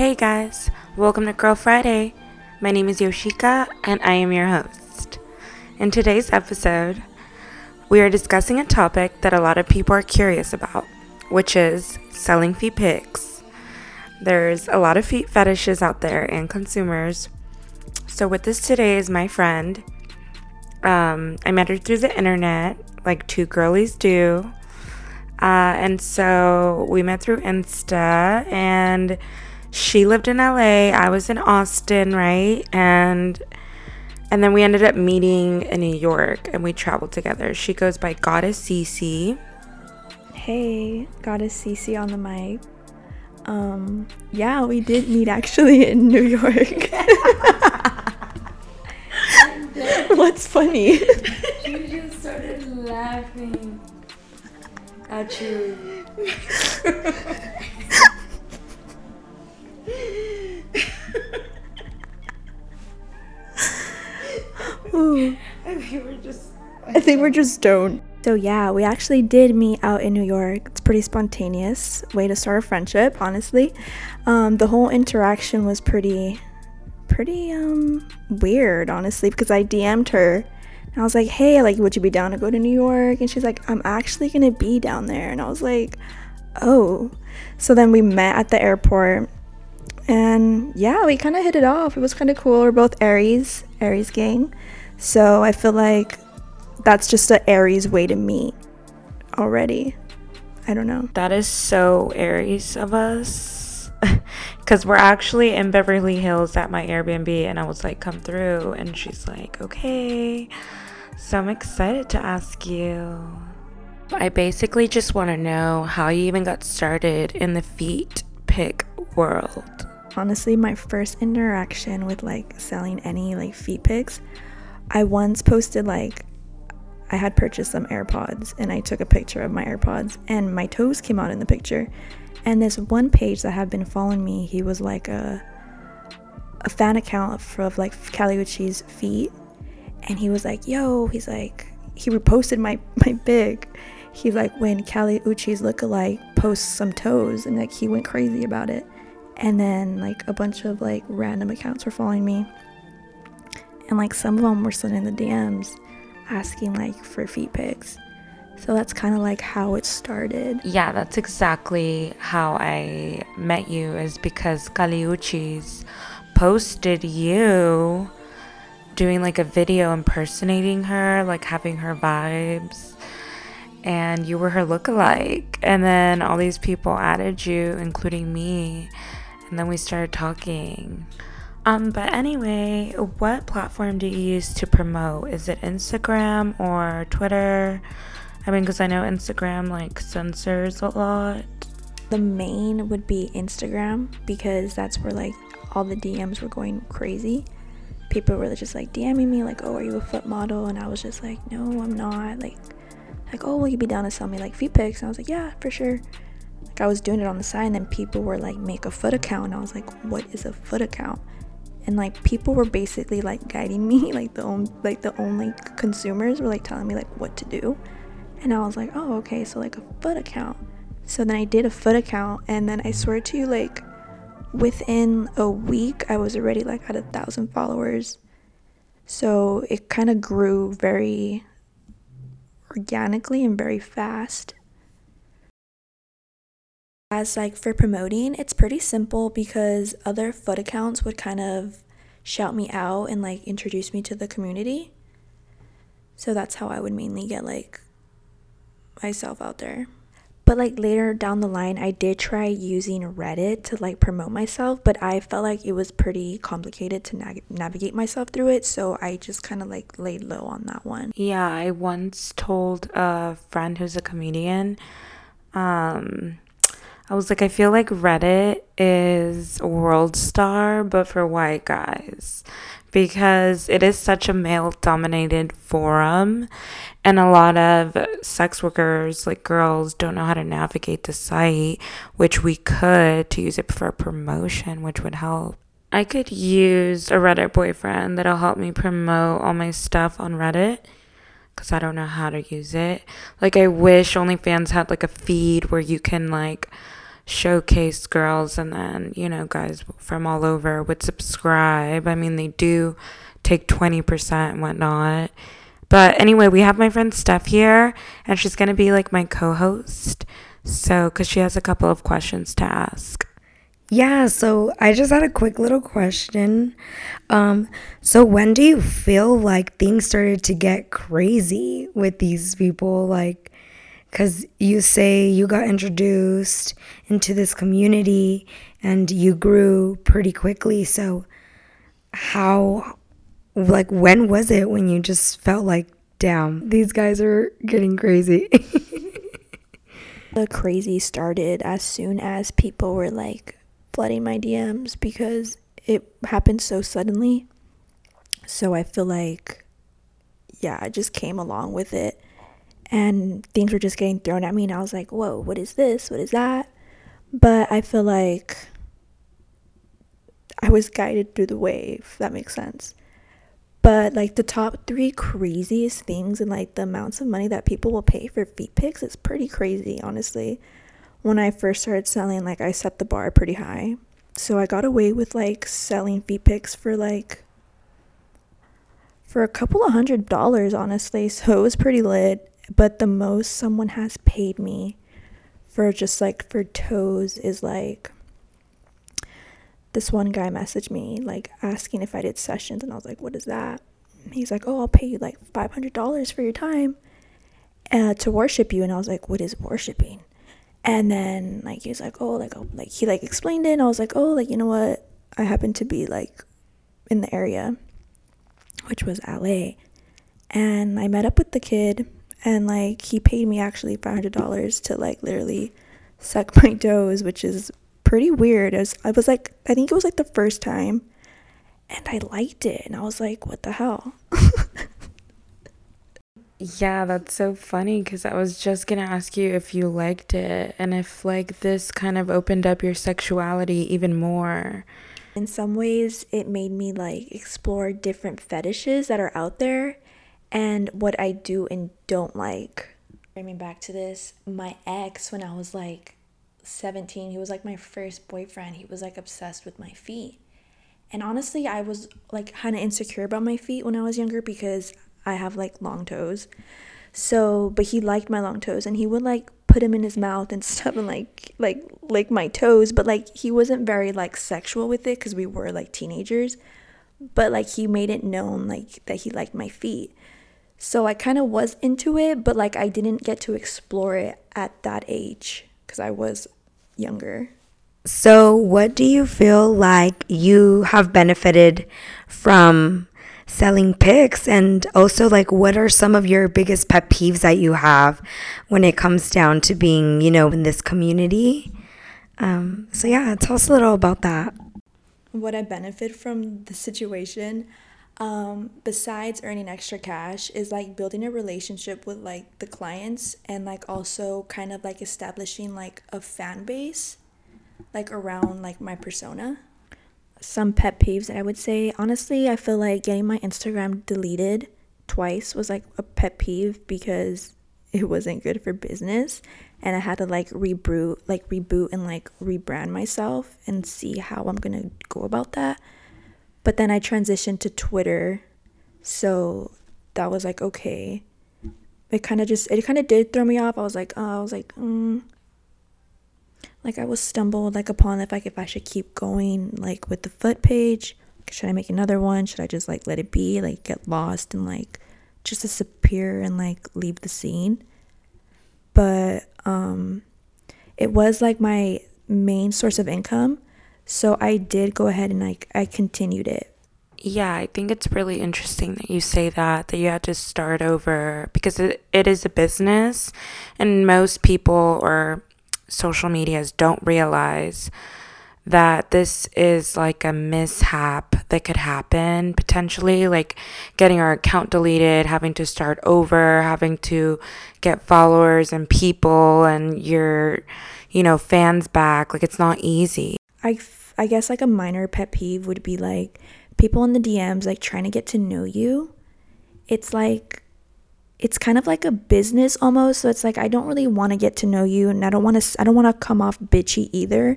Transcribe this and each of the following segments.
Hey guys, welcome to Girl Friday. My name is Yoshika and I am your host. In today's episode, we are discussing a topic that a lot of people are curious about, which is selling feet pics. There's a lot of feet fetishes out there and consumers. So, with this today is my friend. Um, I met her through the internet, like two girlies do. Uh, and so we met through Insta, and she lived in LA. I was in Austin, right? And and then we ended up meeting in New York, and we traveled together. She goes by Goddess CC. Hey, Goddess CC on the mic. Um, yeah, we did meet actually in New York. What's funny? She just started laughing at you. Ooh, I think we're just. I think we're just stoned. So yeah, we actually did meet out in New York. It's pretty spontaneous way to start a friendship, honestly. Um, the whole interaction was pretty, pretty um weird, honestly, because I DM'd her and I was like, "Hey, like, would you be down to go to New York?" And she's like, "I'm actually gonna be down there," and I was like, "Oh." So then we met at the airport, and yeah, we kind of hit it off. It was kind of cool. We're both Aries, Aries gang, so I feel like that's just a Aries way to meet already. I don't know. That is so Aries of us. Because we're actually in Beverly Hills at my Airbnb, and I was like, come through. And she's like, okay. So I'm excited to ask you. I basically just want to know how you even got started in the feet pic world. Honestly my first interaction with like selling any like feet pics i once posted like i had purchased some airpods and i took a picture of my airpods and my toes came out in the picture. And this one page that had been following me he was like a a fan account of like Kali Uchis feet. And he was like yo he's like he reposted my my big he's like when Kali Uchis lookalike posts some toes and like he went crazy about it and then like a bunch of like random accounts were following me. And like some of them were sending the dms asking like for feet pics. So that's kind of like how it started. Yeah, that's exactly how I met you, is because Kali Uchis posted you doing like a video impersonating her, like having her vibes, and you were her lookalike. And then all these people added you, including me, and then we started talking. Um, but anyway, what platform do you use to promote? Is it Instagram or Twitter? I mean, because I know Instagram like censors a lot. the main would be instagram because that's where like all the dms were going crazy people were just like dming me like oh are you a foot model and i was just like no i'm not like like oh will you be down to sell me like feet pics and i was like yeah for sure like i was doing it on the side and then people were like make a foot account and i was like what is a foot account? And like people were basically like guiding me like the only like the only consumers were like telling me like what to do. And i was like oh okay so like a foot account. So then i did a foot account and then i swear to you like within a week i was already like at a thousand followers. So it kind of grew very organically and very fast as like for promoting it's pretty simple because other foot accounts would kind of shout me out and like introduce me to the community. So that's how i would mainly get like myself out there. But like later down the line i did try using reddit to like promote myself but i felt like it was pretty complicated to nag- navigate myself through it so i just kind of like laid low on that one. Yeah, I once told a friend who's a comedian, um, I was like, I feel like Reddit is World Star, but for white guys. Because it is such a male dominated forum, and a lot of sex workers, like girls, don't know how to navigate the site, which we could to use it for promotion, which would help. I could use a Reddit boyfriend that'll help me promote all my stuff on Reddit because I don't know how to use it. Like, I wish OnlyFans had like a feed where you can like showcase girls and then, you know, guys from all over would subscribe. I mean, they do take 20% and whatnot. But anyway, we have my friend Steph here, and she's going to be like my co host. So, because she has a couple of questions to ask. Yeah, so I just had a quick little question. Um, so when do you feel like things started to get crazy with these people? Like, because you say you got introduced into this community and you grew pretty quickly. So, how, like, when was it when you just felt like, damn, these guys are getting crazy? the crazy started as soon as people were like, flooding my DMs because it happened so suddenly. So I feel like, yeah, I just came along with it and things were just getting thrown at me. And I was like, whoa, what is this? What is that? But I feel like I was guided through the wave, that makes sense. But like the top three craziest things and like the amounts of money that people will pay for feet pics it's pretty crazy, honestly when I first started selling, like I set the bar pretty high. So I got away with like selling feet pics for like for a couple of hundred dollars, honestly. So it was pretty lit. But the most someone has paid me for just like for toes is like this one guy messaged me like asking if I did sessions and I was like, what is that? He's like, oh, I'll pay you like $500 for your time uh, to worship you. And I was like, what is worshiping? and then like he was like oh like oh, like he like explained it and i was like oh like you know what i happen to be like in the area which was la and i met up with the kid and like he paid me actually $500 to like literally suck my toes which is pretty weird it was, i was like i think it was like the first time and i liked it and i was like what the hell Yeah, that's so funny because I was just gonna ask you if you liked it and if like this kind of opened up your sexuality even more. In some ways, it made me like explore different fetishes that are out there and what I do and don't like. Bringing back to this, my ex, when I was like 17, he was like my first boyfriend. He was like obsessed with my feet. And honestly, I was like kind of insecure about my feet when I was younger because I have like long toes. So, but he liked my long toes and he would like put them in his mouth and stuff and like like lick my toes, but like he wasn't very like sexual with it cuz we were like teenagers. But like he made it known like that he liked my feet. So I kind of was into it, but like I didn't get to explore it at that age cuz I was younger. So, what do you feel like you have benefited from selling pics? And also like what are some of your biggest pet peeves that you have when it comes down to being you know in this community? Um, so yeah tell us a little about that. What i benefit from the situation um, besides earning extra cash is like building a relationship with like the clients and like also kind of like establishing like a fan base like around like my persona some pet peeves that I would say. Honestly, I feel like getting my Instagram deleted twice was like a pet peeve because it wasn't good for business and I had to like reboot like reboot and like rebrand myself and see how I'm to go about that. But then I transitioned to Twitter. So that was like okay. It kind of just it kind of did throw me off. I was like, oh, I was like, mm, like I was stumbled like upon if like if I should keep going like with the foot page. Should I make another one? Should I just like let it be, like get lost and like just disappear and like leave the scene? But um it was like my main source of income. So I did go ahead and like I continued it. Yeah, I think it's really interesting that you say that, that you had to start over because it, it is a business and most people or social medias don't realize that this is like a mishap that could happen potentially, like getting our account deleted, having to start over, having to get followers and people and your, you know, fans back. Like it's not easy. I, I guess like a minor pet peeve would be like people in the DMs like trying to get to know you. It's like it's kind of like a business almost. So it's like I don't really want to get to know you and I don't want to I don't want to come off bitchy either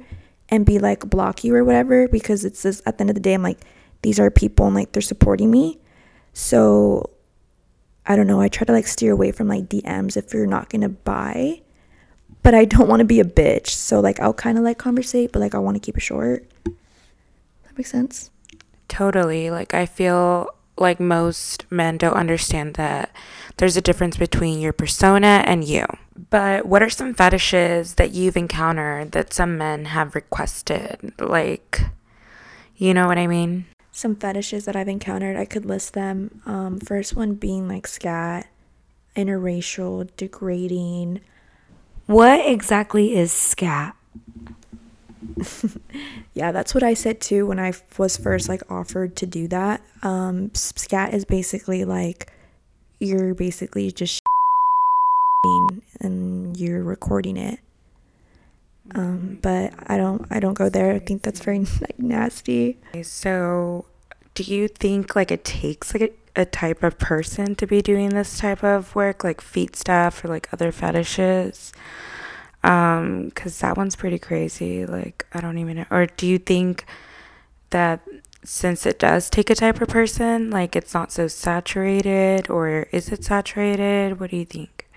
and be like block you or whatever because it's just at the end of the day I'm like these are people and like they're supporting me. So I don't know, I try to like steer away from like DMs if you're not going to buy. But I don't want to be a bitch. So like I'll kind of like conversate, but like I want to keep it short. That makes sense. Totally. Like I feel like most men don't understand that there's a difference between your persona and you. But what are some fetishes that you've encountered that some men have requested? Like, you know what I mean? Some fetishes that I've encountered, I could list them. Um, first one being like scat, interracial, degrading. What exactly is scat? yeah, that's what I said too when I was first like offered to do that. Um, scat is basically like you're basically just and you're recording it. Um, but I don't I don't go there. I think that's very like nasty. So, do you think like it takes like a, type of person to be doing this type of work, like feet stuff or like other fetishes? Um, cause that one's pretty crazy. Like I don't even know. Or do you think that since it does take a type of person, like it's not so saturated, or is it saturated? What do you think?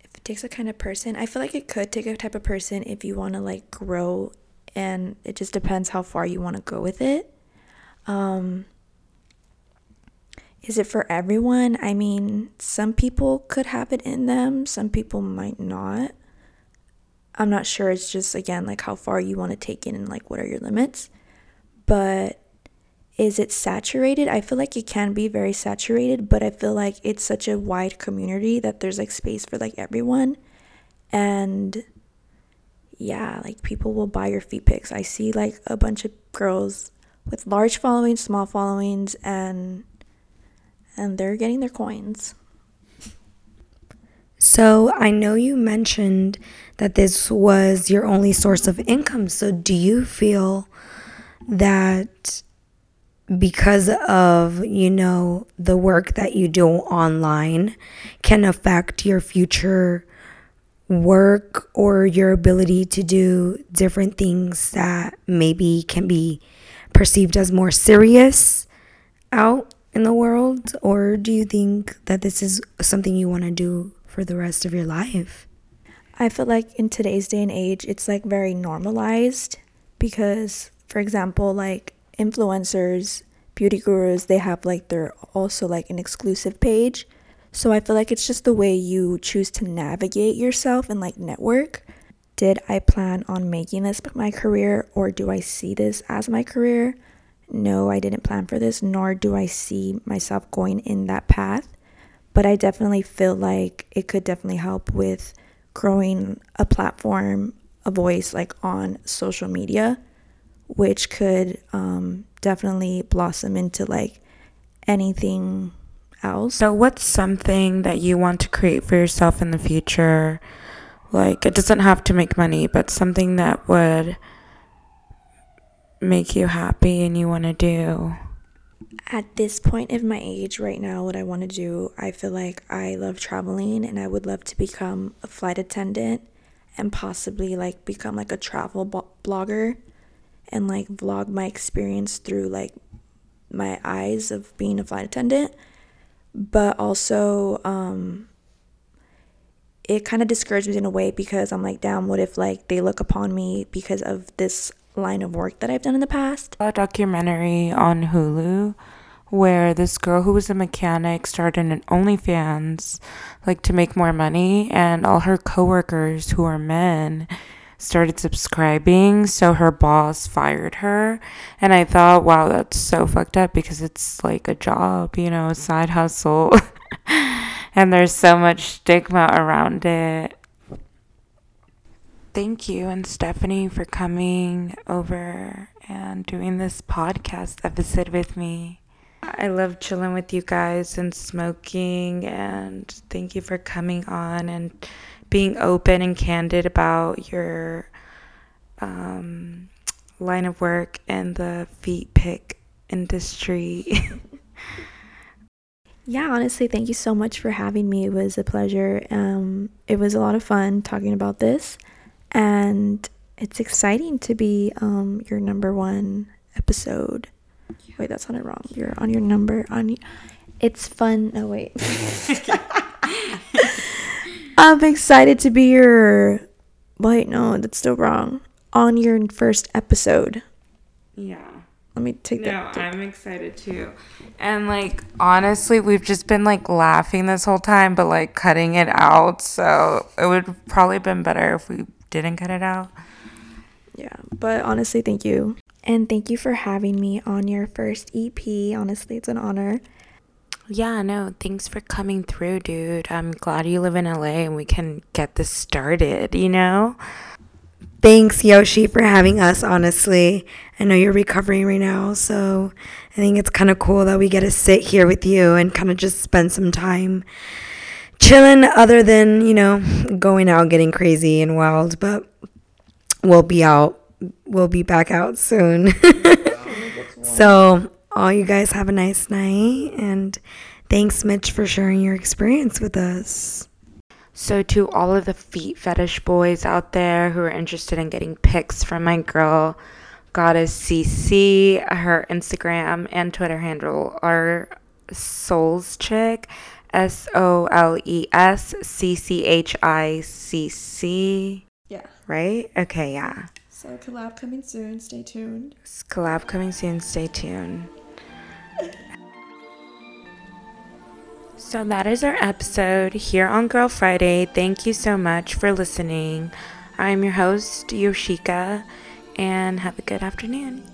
If it takes a kind of person, I feel like it could take a type of person if you want to like grow, and it just depends how far you want to go with it. Um, is it for everyone? I mean, some people could have it in them, some people might not. I'm not sure. It's just again like how far you want to take it and like what are your limits. But is it saturated? I feel like it can be very saturated, but I feel like it's such a wide community that there's like space for like everyone. And yeah, like people will buy your feet pics. I see like a bunch of girls with large followings, small followings and and they're getting their coins. So, I know you mentioned that this was your only source of income. So, do you feel that because of you know the work that you do online can affect your future work or your ability to do different things that maybe can be perceived as more serious out in the world or do you think that this is something you want to do for the rest of your life i feel like in today's day and age it's like very normalized because for example like influencers, beauty gurus, they have like their also like an exclusive page. So I feel like it's just the way you choose to navigate yourself and like network. Did I plan on making this my career or do I see this as my career? No, I didn't plan for this, nor do I see myself going in that path. But I definitely feel like it could definitely help with growing a platform, a voice like on social media which could um, definitely blossom into like anything else. So, what's something that you want to create for yourself in the future? Like, it doesn't have to make money, but something that would make you happy and you want to do. At this point of my age right now, what I want to do, I feel like I love traveling and I would love to become a flight attendant and possibly like become like a travel blogger and like vlog my experience through like my eyes of being a flight attendant but also um it kind of discouraged me in a way because I'm like, damn, what if like they look upon me because of this line of work that I've done in the past? A documentary on Hulu where this girl who was a mechanic started an OnlyFans like to make more money and all her coworkers who are men started subscribing, so her boss fired her. And I thought, wow, that's so fucked up because it's like a job, you know, a side hustle. and there's so much stigma around it. Thank you and Stephanie for coming over and doing this podcast episode with me. I love chilling with you guys and smoking, and thank you for coming on and being open and candid about your um, line of work and the feet pic industry. yeah, honestly, thank you so much for having me. It was a pleasure. Um, it was a lot of fun talking about this, and it's exciting to be um, your number one episode. Wait, that sounded wrong. You're on your number on. It's fun. No wait. I'm excited to be your. Wait, no, that's still wrong. On your first episode. Yeah. Let me take No, that. I'm excited too. And like honestly, we've just been like laughing this whole time, but like cutting it out. So it would probably been better if we didn't cut it out. Yeah, but honestly, thank you. And thank you for having me on your first EP. Honestly, it's an honor. Yeah, no, thanks for coming through, dude. I'm glad you live in LA and we can get this started, you know? Thanks, Yoshi, for having us, honestly. I know you're recovering right now, so I think it's kind of cool that we get to sit here with you and kind of just spend some time chilling, other than, you know, going out getting crazy and wild. But we'll be out, we'll be back out soon. so, all you guys have a nice night, and thanks, Mitch, for sharing your experience with us. So, to all of the feet fetish boys out there who are interested in getting pics from my girl, Goddess CC, her Instagram and Twitter handle are Souls Chick, S O L E S C C H I C C, Yeah. right? Okay, yeah. So collab coming soon. Stay tuned. Collab coming soon. Stay tuned. So that is our episode here on Girl Friday. Thank you so much for listening. I'm your host, Yoshika, and have a good afternoon.